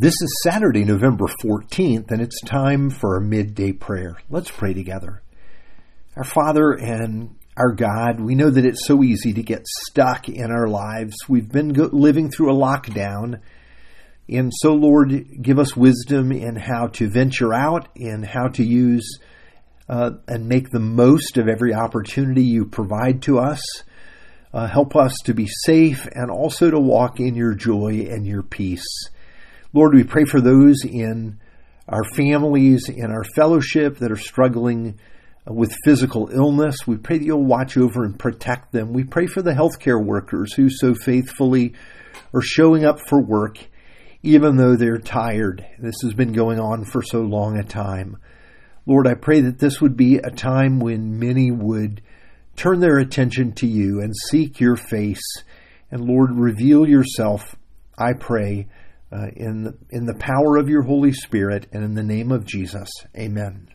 This is Saturday, November 14th, and it's time for a midday prayer. Let's pray together. Our Father and our God, we know that it's so easy to get stuck in our lives. We've been living through a lockdown. And so, Lord, give us wisdom in how to venture out and how to use uh, and make the most of every opportunity you provide to us. Uh, help us to be safe and also to walk in your joy and your peace. Lord, we pray for those in our families, in our fellowship that are struggling with physical illness. We pray that you'll watch over and protect them. We pray for the healthcare workers who so faithfully are showing up for work, even though they're tired. This has been going on for so long a time. Lord, I pray that this would be a time when many would turn their attention to you and seek your face. And Lord, reveal yourself, I pray uh, in, in the power of your Holy Spirit and in the name of Jesus. Amen.